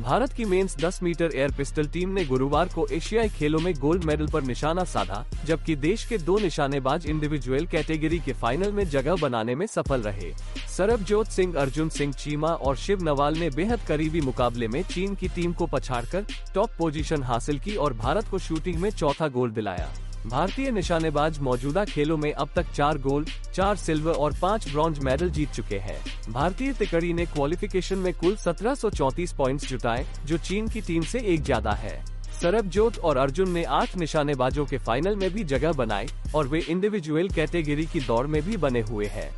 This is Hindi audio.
भारत की men's 10 metre air pistol team ने गुरुवार को एशियाई खेलों में गोल्ड मेडल पर निशाना साधा, जबकि देश के दो निशानेबाज इंडिविजुअल कैटेगरी के फाइनल में जगह बनाने में सफल रहे। सरबजोत सिंह, अर्जुन सिंह, चीमा और शिव नवाल ने बेहद करीबी मुकाबले में चीन की टीम को पछाड़कर टॉप पोजीशन हासिल की और भारत को शूटिंग में चौथा गोल्ड दिलाया। भारतीय निशानेबाज मौजूदा खेलों में अब तक चार गोल्ड चार सिल्वर और पाँच ब्रॉन्ज मेडल जीत चुके हैं। भारतीय तिकड़ी ने क्वालिफिकेशन में कुल 1734 पॉइंट्स जुटाए, जो चीन की टीम से एक ज़्यादा है। सरबजोत और अर्जुन ने आठ निशानेबाजों के फाइनल में भी जगह बनाई और वे इंडिविजुअल कैटेगरी की दौड़ में भी बने हुए हैं।